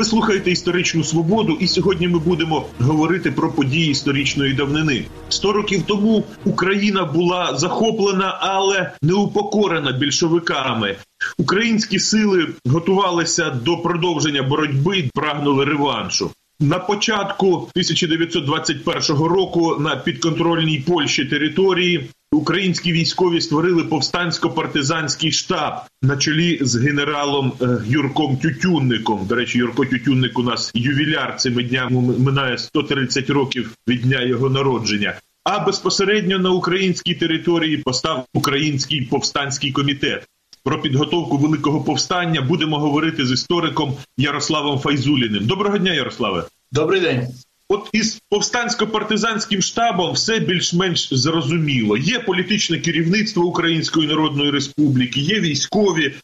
Ви слухаєте історичну свободу, і сьогодні ми будемо говорити про події історичної давнини. Сто років тому Україна була захоплена, але не упокорена більшовиками. Українські сили готувалися до продовження боротьби, прагнули реваншу. На початку 1921 року на підконтрольній Польщі території українські військові створили повстансько-партизанський штаб на чолі з генералом е, Юрком Тютюнником. До речі, Юрко Тютюнник у нас ювіляр цими днями минає 130 років від дня його народження. А безпосередньо на українській території постав український повстанський комітет. Про підготовку великого повстання будемо говорити з істориком Ярославом Файзуліним. Доброго дня, Ярославе. Добрий день. От із повстансько-партизанським штабом все більш-менш зрозуміло. Є політичне керівництво Української Народної Республіки, є військові.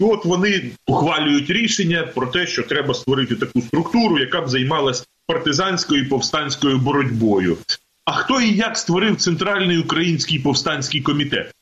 І От вони ухвалюють рішення про те, що треба створити таку структуру, яка б займалась партизанською і повстанською боротьбою. А хто і як створив центральний український повстанський комітет?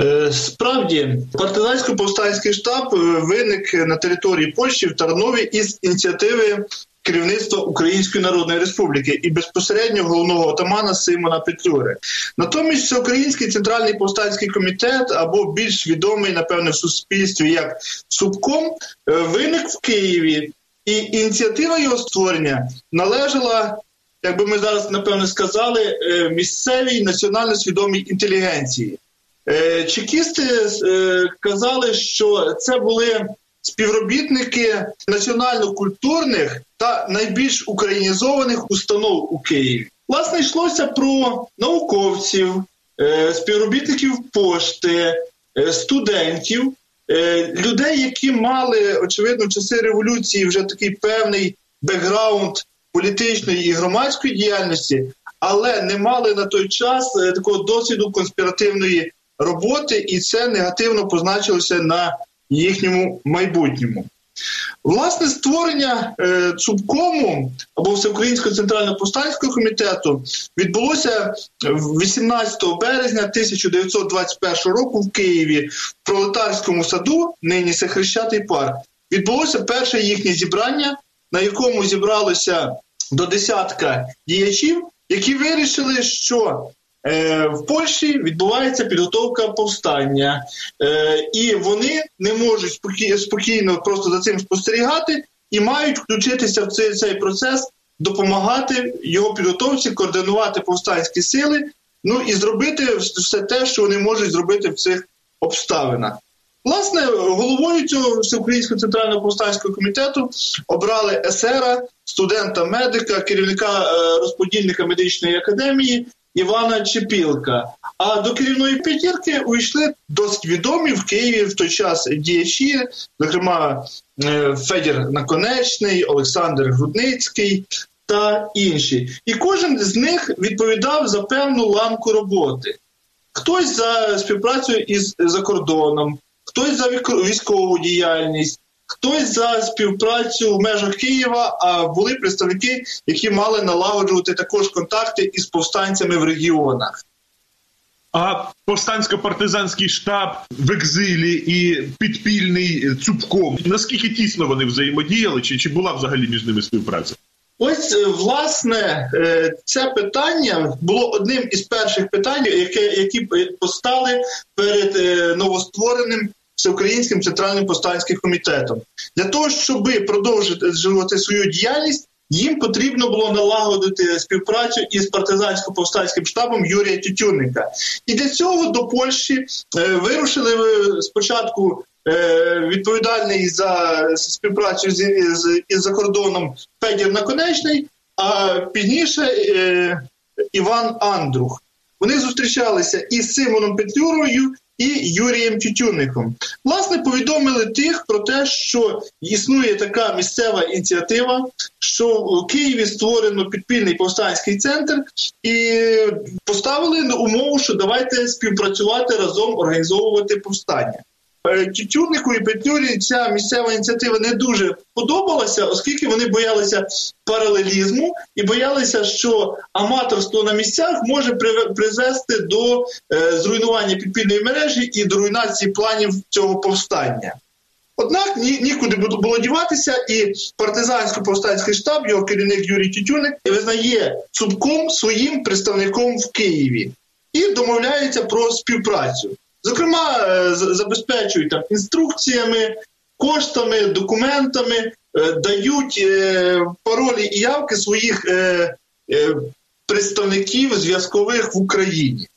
Е, справді, партизансько-повстанський штаб е, виник на території Польщі в Тарнові із ініціативи керівництва Української Народної Республіки і безпосередньо головного отамана Симона Петлюри. Натомість Український центральний повстанський комітет, або більш відомий, напевне, в суспільстві як Субком, е, виник в Києві, і ініціатива його створення належала. Як би ми зараз напевно сказали, місцевій національно свідомій інтелігенції. Е, чекісти е, казали, що це були співробітники національно-культурних та найбільш українізованих установ у Києві. Власне, йшлося про науковців, е, співробітників пошти, студентів, людей, які мали очевидно в часи революції вже такий певний бекграунд політичної і громадської діяльності, але не мали на той час такого досвіду конспіративної роботи, і це негативно позначилося на їхньому майбутньому. Власне створення е, Цубкому або Всеукраїнського центрального повстанського комітету відбулося 18 березня 1921 року в Києві в пролетарському саду, нині це Хрещатий парк. Відбулося перше їхнє зібрання, на якому зібралося до десятка діячів, які вирішили, що в Польщі відбувається підготовка повстання, е, і вони не можуть спокійно просто за цим спостерігати і мають включитися в цей цей процес, допомагати його підготовці, координувати повстанські сили, ну і зробити все те, що вони можуть зробити в цих обставинах. Власне, головою цього всеукраїнського центрального повстанського комітету обрали есера, студента медика, керівника е, розподільника медичної академії Івана Чепілка. А до керівної п'ятірки увійшли досить відомі в Києві в той час діячі, зокрема е, Федір Наконечний, Олександр Грудницький та інші. І кожен з них відповідав за певну ланку роботи. Хтось за співпрацю із за кордоном, хтось за військову діяльність, хтось за співпрацю в межах Києва. А були представники, які мали налагоджувати також контакти із повстанцями в регіонах. А повстансько-партизанський штаб в екзилі і підпільний цупком. Наскільки тісно вони взаємодіяли, чи чи була взагалі між ними співпраця? Ось е, власне е, це питання було одним із перших питань, які які постали перед е, новоствореним всеукраїнським центральним повстанським комітетом. Для того, щоб продовжити свою діяльність, їм потрібно було налагодити співпрацю із партизансько-повстанським штабом Юрія Тютюнника. І для цього до Польщі е, вирушили е, спочатку. Е, відповідальний за співпрацю з, із за кордоном Федір Наконечний, а пізніше е, Іван Андрух. Вони зустрічалися із Симоном Петлюрою і Юрієм Тютюнником. Власне, повідомили тих про те, що існує така місцева ініціатива, що в Києві створено підпільний повстанський центр, і поставили на умову, що давайте співпрацювати разом, організовувати повстання. Е, Тютюрнику і Петлюрі ця місцева ініціатива не дуже подобалася, оскільки вони боялися паралелізму і боялися, що аматорство на місцях може призвести до е, зруйнування підпільної мережі і до руйнації планів цього повстання. Однак ні, нікуди було діватися, і партизансько-повстанський штаб, його керівник Юрій Тютюник, визнає Цубком своїм представником в Києві і домовляється про співпрацю. Зокрема, е, забезпечують там інструкціями, коштами, документами, е, дають е, паролі і явки своїх представників зв'язкових в Україні.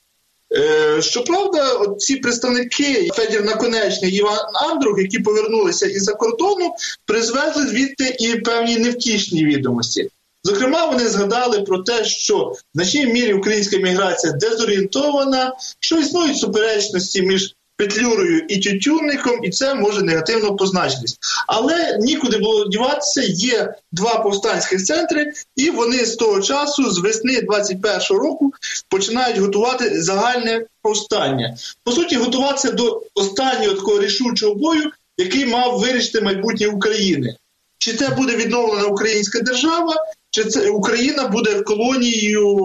Щоправда, ці представники Федір Наконечний і Іван Андрух, які повернулися із-за кордону, призвезли звідти і певні невтішні відомості. Зокрема, вони згадали про те, що в значній мірі українська міграція дезорієнтована, що існують суперечності між Петлюрою і Тютюнником, і це може негативно позначитись. Але нікуди було діватися, є два повстанських центри, і вони з того часу, з весни 21-го року, починають готувати загальне повстання. По суті, готуватися до останнього такого рішучого бою, який мав вирішити майбутнє України. Чи це буде відновлена українська держава, чи це Україна буде колонією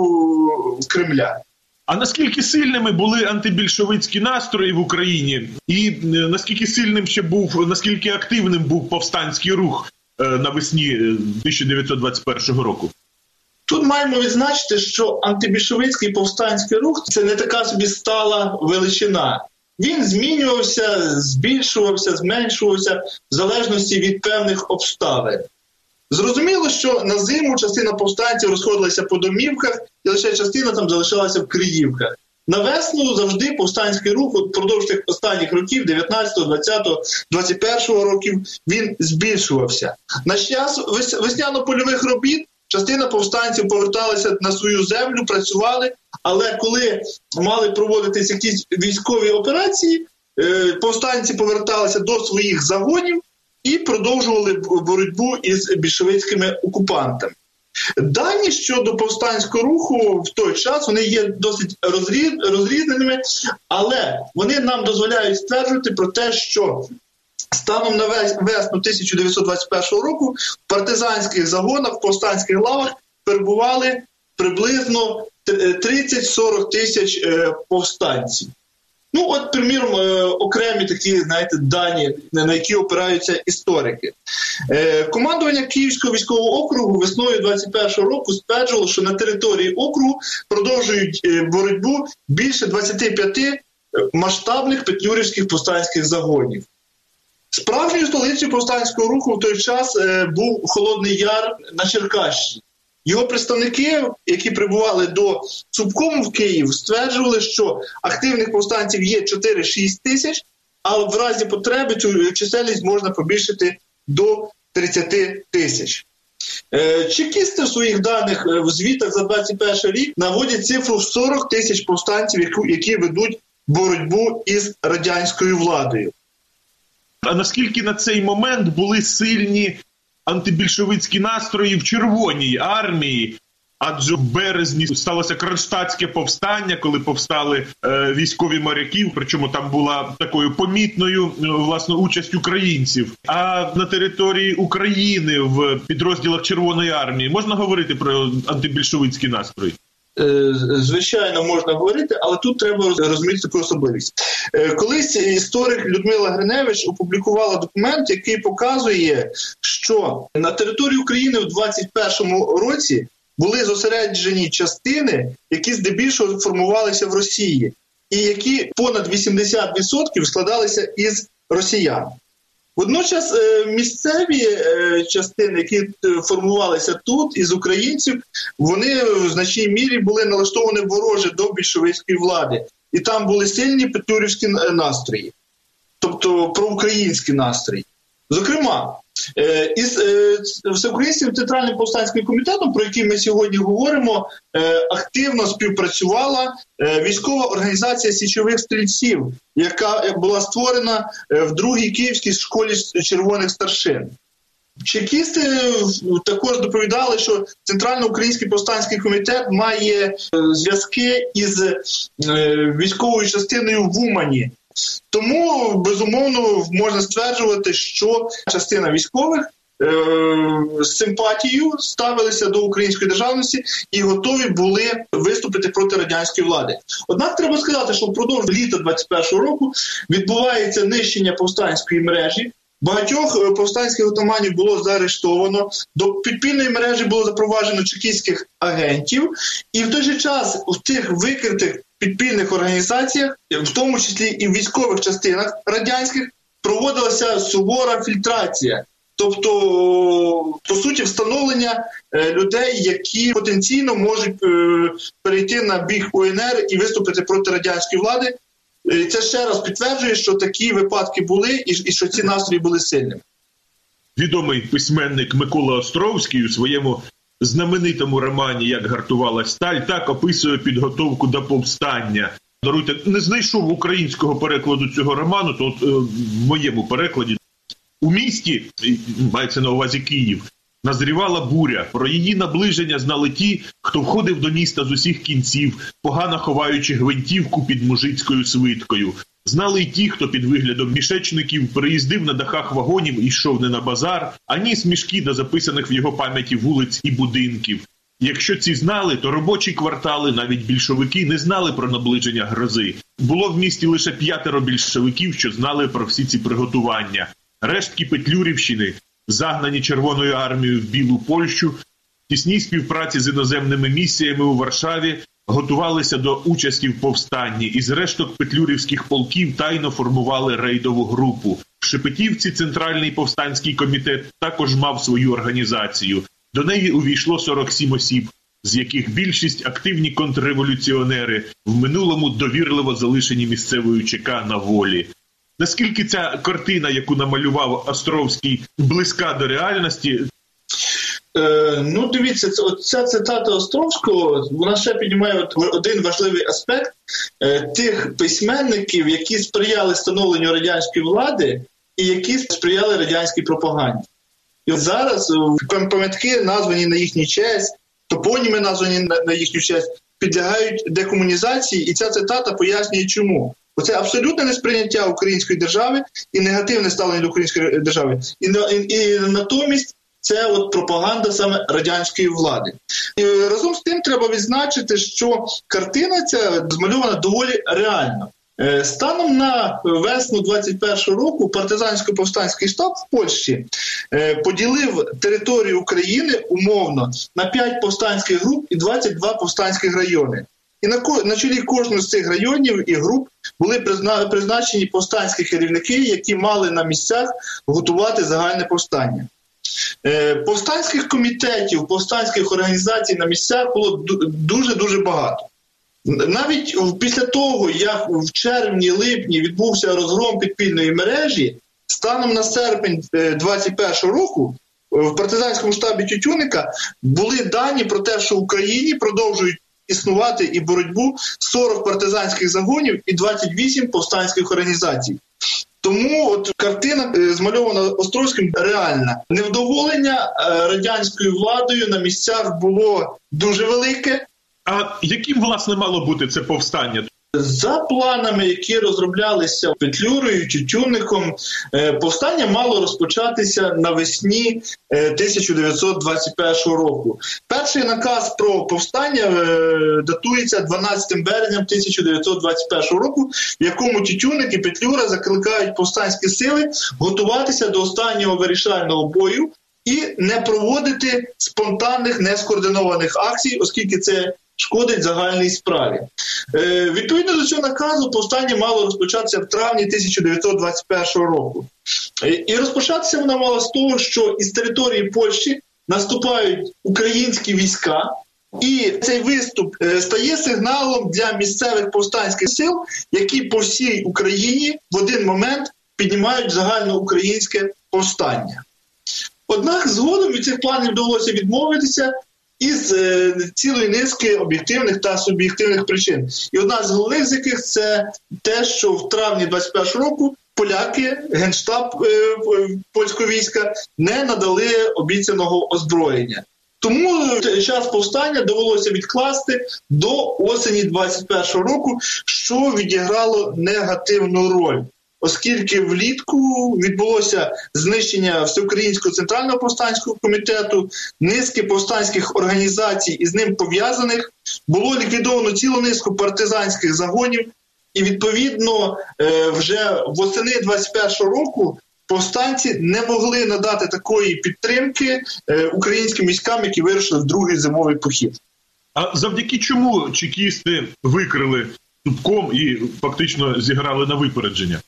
Кремля? А наскільки сильними були антибільшовицькі настрої в Україні, і е, наскільки сильним ще був, наскільки активним був повстанський рух е, навесні 1921 е, року? Тут маємо відзначити, що антибільшовицький повстанський рух це не така собі стала величина. Він змінювався, збільшувався, зменшувався в залежності від певних обставин. Зрозуміло, що на зиму частина повстанців розходилася по домівках, і лише частина там залишалася в Криївках. На весну завжди повстанський рух впродовж тих останніх років, 19, 20, 21 років, він збільшувався. На час весняно-польових робіт частина повстанців поверталася на свою землю, працювали, але коли мали проводитись якісь військові операції, е, повстанці поверталися до своїх загонів і продовжували боротьбу із більшовицькими окупантами. Дані щодо повстанського руху в той час вони є досить розрізненими, але вони нам дозволяють стверджувати про те, що станом на весну 1921 року в партизанських загонах, в повстанських лавах перебували приблизно 30-40 тисяч е, повстанців. Ну, от, приміром, е, окремі такі, знаєте, дані, на які опираються історики. Е, командування Київського військового округу весною 21-го року стверджувало, що на території округу продовжують е, боротьбу більше 25 масштабних петлюрівських повстанських загонів. Справжньою столицею повстанського руху в той час був Холодний Яр на Черкащині. Його представники, які прибували до Цубкому в Київ, стверджували, що активних повстанців є 4-6 тисяч, а в разі потреби цю чисельність можна побільшити до 30 тисяч. Е, чекісти в своїх даних е, в звітах за 21 рік наводять цифру 40 тисяч повстанців, які ведуть боротьбу із радянською владою. А наскільки на цей момент були сильні антибільшовицькі настрої в Червоній армії. Адже в березні сталося кронштадтське повстання, коли повстали е, військові моряки. Причому там була такою помітною е, власне участь українців. А на території України в підрозділах Червоної армії можна говорити про антибільшовицькі настрої. Е, звичайно, можна говорити, але тут треба розуміти таку особливість. Е, колись історик Людмила Гриневич опублікувала документ, який показує, що на території України в 21-му році були зосереджені частини, які здебільшого формувалися в Росії, і які понад 80% складалися із росіян. Водночас е, місцеві е, частини, які е, формувалися тут із українців, вони в значній мірі були налаштовані вороже до більшовицької влади, і там були сильні петлюрівські настрої, тобто проукраїнські настрої. Зокрема, Е, із е, всеукраїнським центральним повстанським комітетом, про який ми сьогодні говоримо, е, активно співпрацювала військова організація січових стрільців, яка була створена в другій київській школі червоних старшин. Чекісти також доповідали, що центрально-український повстанський комітет має зв'язки із військовою частиною в Умані, тому безумовно можна стверджувати, що частина військових. Е, з симпатією ставилися до української державності і готові були виступити проти радянської влади. Однак треба сказати, що впродовж літа 21-го року відбувається нищення повстанської мережі. Багатьох е, повстанських отаманів було заарештовано. До підпільної мережі було запроваджено чекістських агентів, і в той же час в тих викритих підпільних організаціях, в тому числі і в військових частинах радянських, проводилася сувора фільтрація. Тобто, по суті, встановлення е, людей, які потенційно можуть е, перейти на біг УНР і виступити проти радянської влади. Це ще раз підтверджує, що такі випадки були, і що ці настрої були сильними. Відомий письменник Микола Островський у своєму знаменитому романі Як гартувала сталь так описує підготовку до повстання. Даруйте, не знайшов українського перекладу цього роману. То от в моєму перекладі у місті мається на увазі Київ. Назрівала буря. Про її наближення знали ті, хто входив до міста з усіх кінців, погано ховаючи гвинтівку під мужицькою свиткою. Знали й ті, хто під виглядом мішечників приїздив на дахах вагонів і йшов не на базар, а ніс мішки до записаних в його пам'яті вулиць і будинків. Якщо ці знали, то робочі квартали, навіть більшовики, не знали про наближення грози. Було в місті лише п'ятеро більшовиків, що знали про всі ці приготування. Рештки Петлюрівщини, загнані Червоною армією в Білу Польщу, тісній співпраці з іноземними місіями у Варшаві готувалися до участі в повстанні і з решток петлюрівських полків тайно формували рейдову групу. В Шепетівці центральний повстанський комітет також мав свою організацію. До неї увійшло 47 осіб, з яких більшість активні контрреволюціонери в минулому довірливо залишені місцевою ЧК на волі. Наскільки ця картина, яку намалював Островський, близька до реальності? Е, ну, дивіться, ця цитата Островського вона ще піднімає один важливий аспект е, тих письменників, які сприяли становленню радянської влади і які сприяли радянській пропаганді. І от зараз пам'ятки, названі на їхню честь, топоніми названі на їхню честь, підлягають декомунізації, і ця цитата пояснює, чому. Оце абсолютне несприйняття української держави і негативне ставлення до української держави, і і, і натомість це от пропаганда саме радянської влади. І Разом з тим треба відзначити, що картина ця змальована доволі реально. Е, станом на весну 21-го року партизансько-повстанський штаб в Польщі е, поділив територію України умовно на 5 повстанських груп і 22 повстанських райони. І на на чолі кожного з цих районів і груп були призначені повстанські керівники, які мали на місцях готувати загальне повстання. Е, повстанських комітетів, повстанських організацій на місцях було дуже дуже багато. Навіть після того, як в червні-липні відбувся розгром підпільної мережі, станом на серпень 2021 е, року в партизанському штабі Тютюника були дані про те, що в Україні продовжують існувати і боротьбу 40 партизанських загонів і 28 повстанських організацій. Тому от картина е, змальована Островським реальна невдоволення е, радянською владою на місцях було дуже велике. А яким власне мало бути це повстання? За планами, які розроблялися Петлюрою, Тютюнником, е, повстання мало розпочатися навесні 1921 е, року. Перший наказ про повстання е, датується 12 березням 1921 року, в якому Тютюнник і Петлюра закликають повстанські сили готуватися до останнього вирішального бою. І не проводити спонтанних нескоординованих акцій, оскільки це шкодить загальній справі. Е, Відповідно до цього наказу, повстання мало розпочатися в травні 1921 року. Е, і розпочатися воно мало з того, що із території Польщі наступають українські війська. І цей виступ е, стає сигналом для місцевих повстанських сил, які по всій Україні в один момент піднімають загальноукраїнське повстання. Однак згодом від цих планів вдалося відмовитися із е, цілої низки об'єктивних та суб'єктивних причин. І одна з головних з яких це те, що в травні 21 року поляки, генштаб е, польського війська, не надали обіцяного озброєння. Тому час повстання довелося відкласти до осені 21 року, що відіграло негативну роль оскільки влітку відбулося знищення всеукраїнського центрального повстанського комітету, низки повстанських організацій із ним пов'язаних, було ліквідовано цілу низку партизанських загонів, і відповідно е, вже восени 21-го року. повстанці не могли надати такої підтримки е, українським військам, які вирушили в другий зимовий похід. А завдяки чому чекісти викрили Тупком і фактично зіграли на випередження?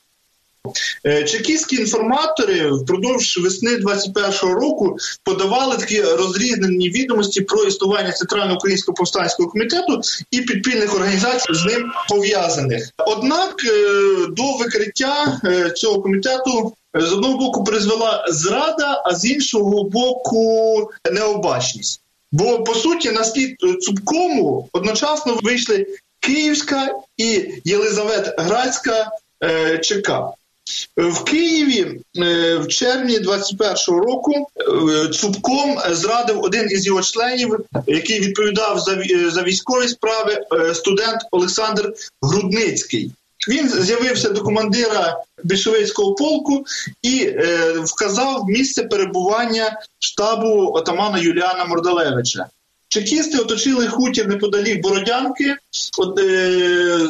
Е, чекістські інформатори впродовж весни 21-го року подавали такі розрізнені відомості про існування Центрального українського повстанського комітету і підпільних організацій з ним пов'язаних. Однак е, до викриття е, цього комітету з одного боку призвела зрада, а з іншого боку необачність. Бо по суті на слід Цупкому одночасно вийшли Київська і Єлизавет Єлизаветградська ЧК. В Києві е, в червні 21-го року е, Цупком зрадив один із його членів, який відповідав за військові справи, е, студент Олександр Грудницький. Він з'явився до командира більшовицького полку і вказав місце перебування штабу отамана Юліана Мордалевича. Чекісти оточили хутір неподалік Бородянки. От, е,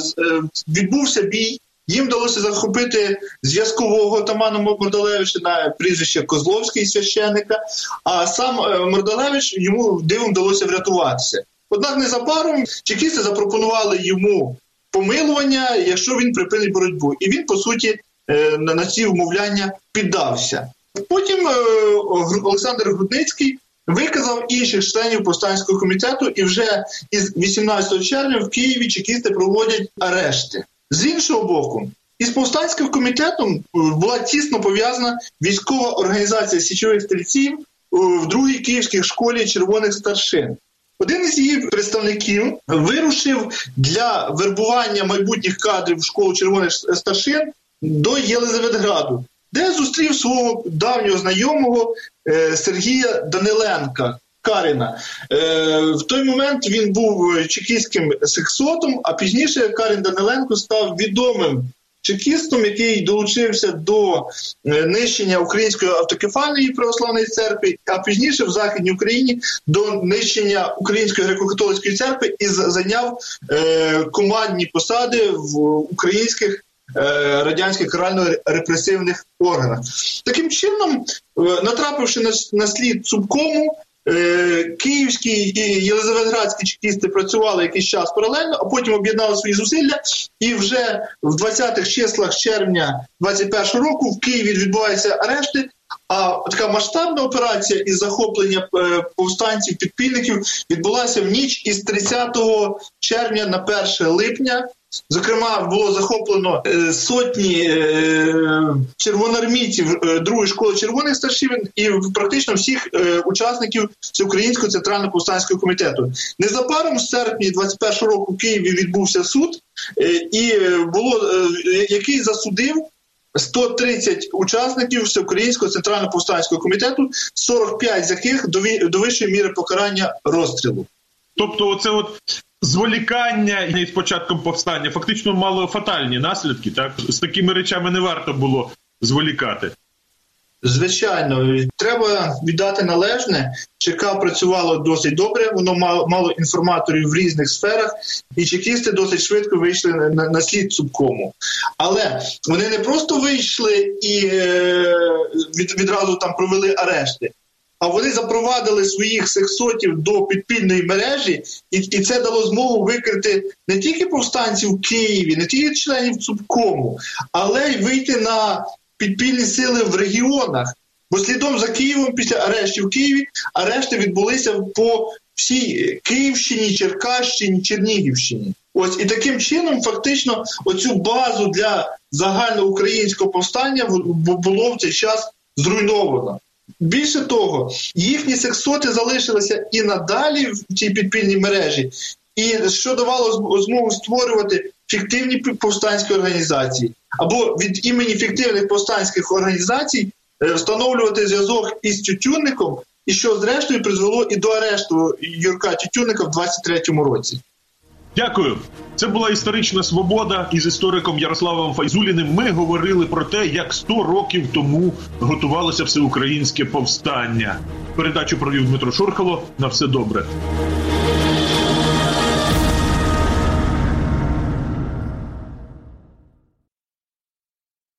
Відбувся бій. Їм вдалося захопити зв'язкового отамана Мордалевича на прізвище Козловський священника, а сам е, Мордалевич йому дивом вдалося врятуватися. Однак незабаром чекісти запропонували йому помилування, якщо він припинить боротьбу. І він, по суті, е, на ці вмовляння піддався. Потім е, Олександр Грудницький виказав інших членів повстанського комітету, і вже із 18 червня в Києві чекісти проводять арешти. З іншого боку, із повстанським комітетом е, була тісно пов'язана військова організація січових стрільців в другій київській школі червоних старшин. Один із її представників вирушив для вербування майбутніх кадрів в школу червоних старшин до Єлизаветграду, де зустрів свого давнього знайомого е, Сергія Даниленка, Каріна. Е, В той момент він був чекістським сексотом, а пізніше Карін Даниленко став відомим чекістом, який долучився до е, нищення Української автокефальної православної церкви, а пізніше в Західній Україні до нищення Української греко-католицької церкви і зайняв е, командні посади в українських. Е, радянських карально-репресивних органах таким чином, е, натрапивши на слід Цубкому, Е, київські і Єлизаветградські чекісти працювали якийсь час паралельно, а потім об'єднали свої зусилля. І вже в 20-х числах червня 21 року в Києві відбуваються арешти. А така масштабна операція із захоплення е, повстанців підпільників відбулася в ніч із 30 червня на 1 липня Зокрема, було захоплено е, сотні е, червоноармійців е, другої школи червоних старшин і практично всіх учасників Всеукраїнського центрального повстанського комітету. Незабаром з серпні 21 року в Києві відбувся суд, і було який засудив. 130 учасників Всеукраїнського центрального повстанського комітету, 45 з яких до вищої міри покарання розстрілу. Тобто, оце от зволікання із початком повстання фактично мало фатальні наслідки. Так з такими речами не варто було зволікати. Звичайно, треба віддати належне. ЧК працювало досить добре. Воно мало мало інформаторів в різних сферах, і чекісти досить швидко вийшли на, на, на слід Цубкому. Але вони не просто вийшли і е, від, відразу там провели арешти а вони запровадили своїх сексотів до підпільної мережі, і і це дало змогу викрити не тільки повстанців в Києві, не тільки членів Цубкому, але й вийти на підпільні сили в регіонах. Бо слідом за Києвом після арештів в Києві арешти відбулися по всій Київщині, Черкащині, Чернігівщині. Ось і таким чином, фактично, оцю базу для загальноукраїнського повстання було в цей час зруйновано. Більше того, їхні сексоти залишилися і надалі в цій підпільній мережі, і що давало змогу створювати фіктивні повстанські організації, або від імені фіктивних повстанських організацій е, встановлювати зв'язок із Тютюнником, і що зрештою призвело і до арешту Юрка Тютюнника в 23-му році. Дякую. Це була історична свобода. Із істориком Ярославом Файзуліним ми говорили про те, як 100 років тому готувалося всеукраїнське повстання. Передачу провів Дмитро Шурхало. На все добре.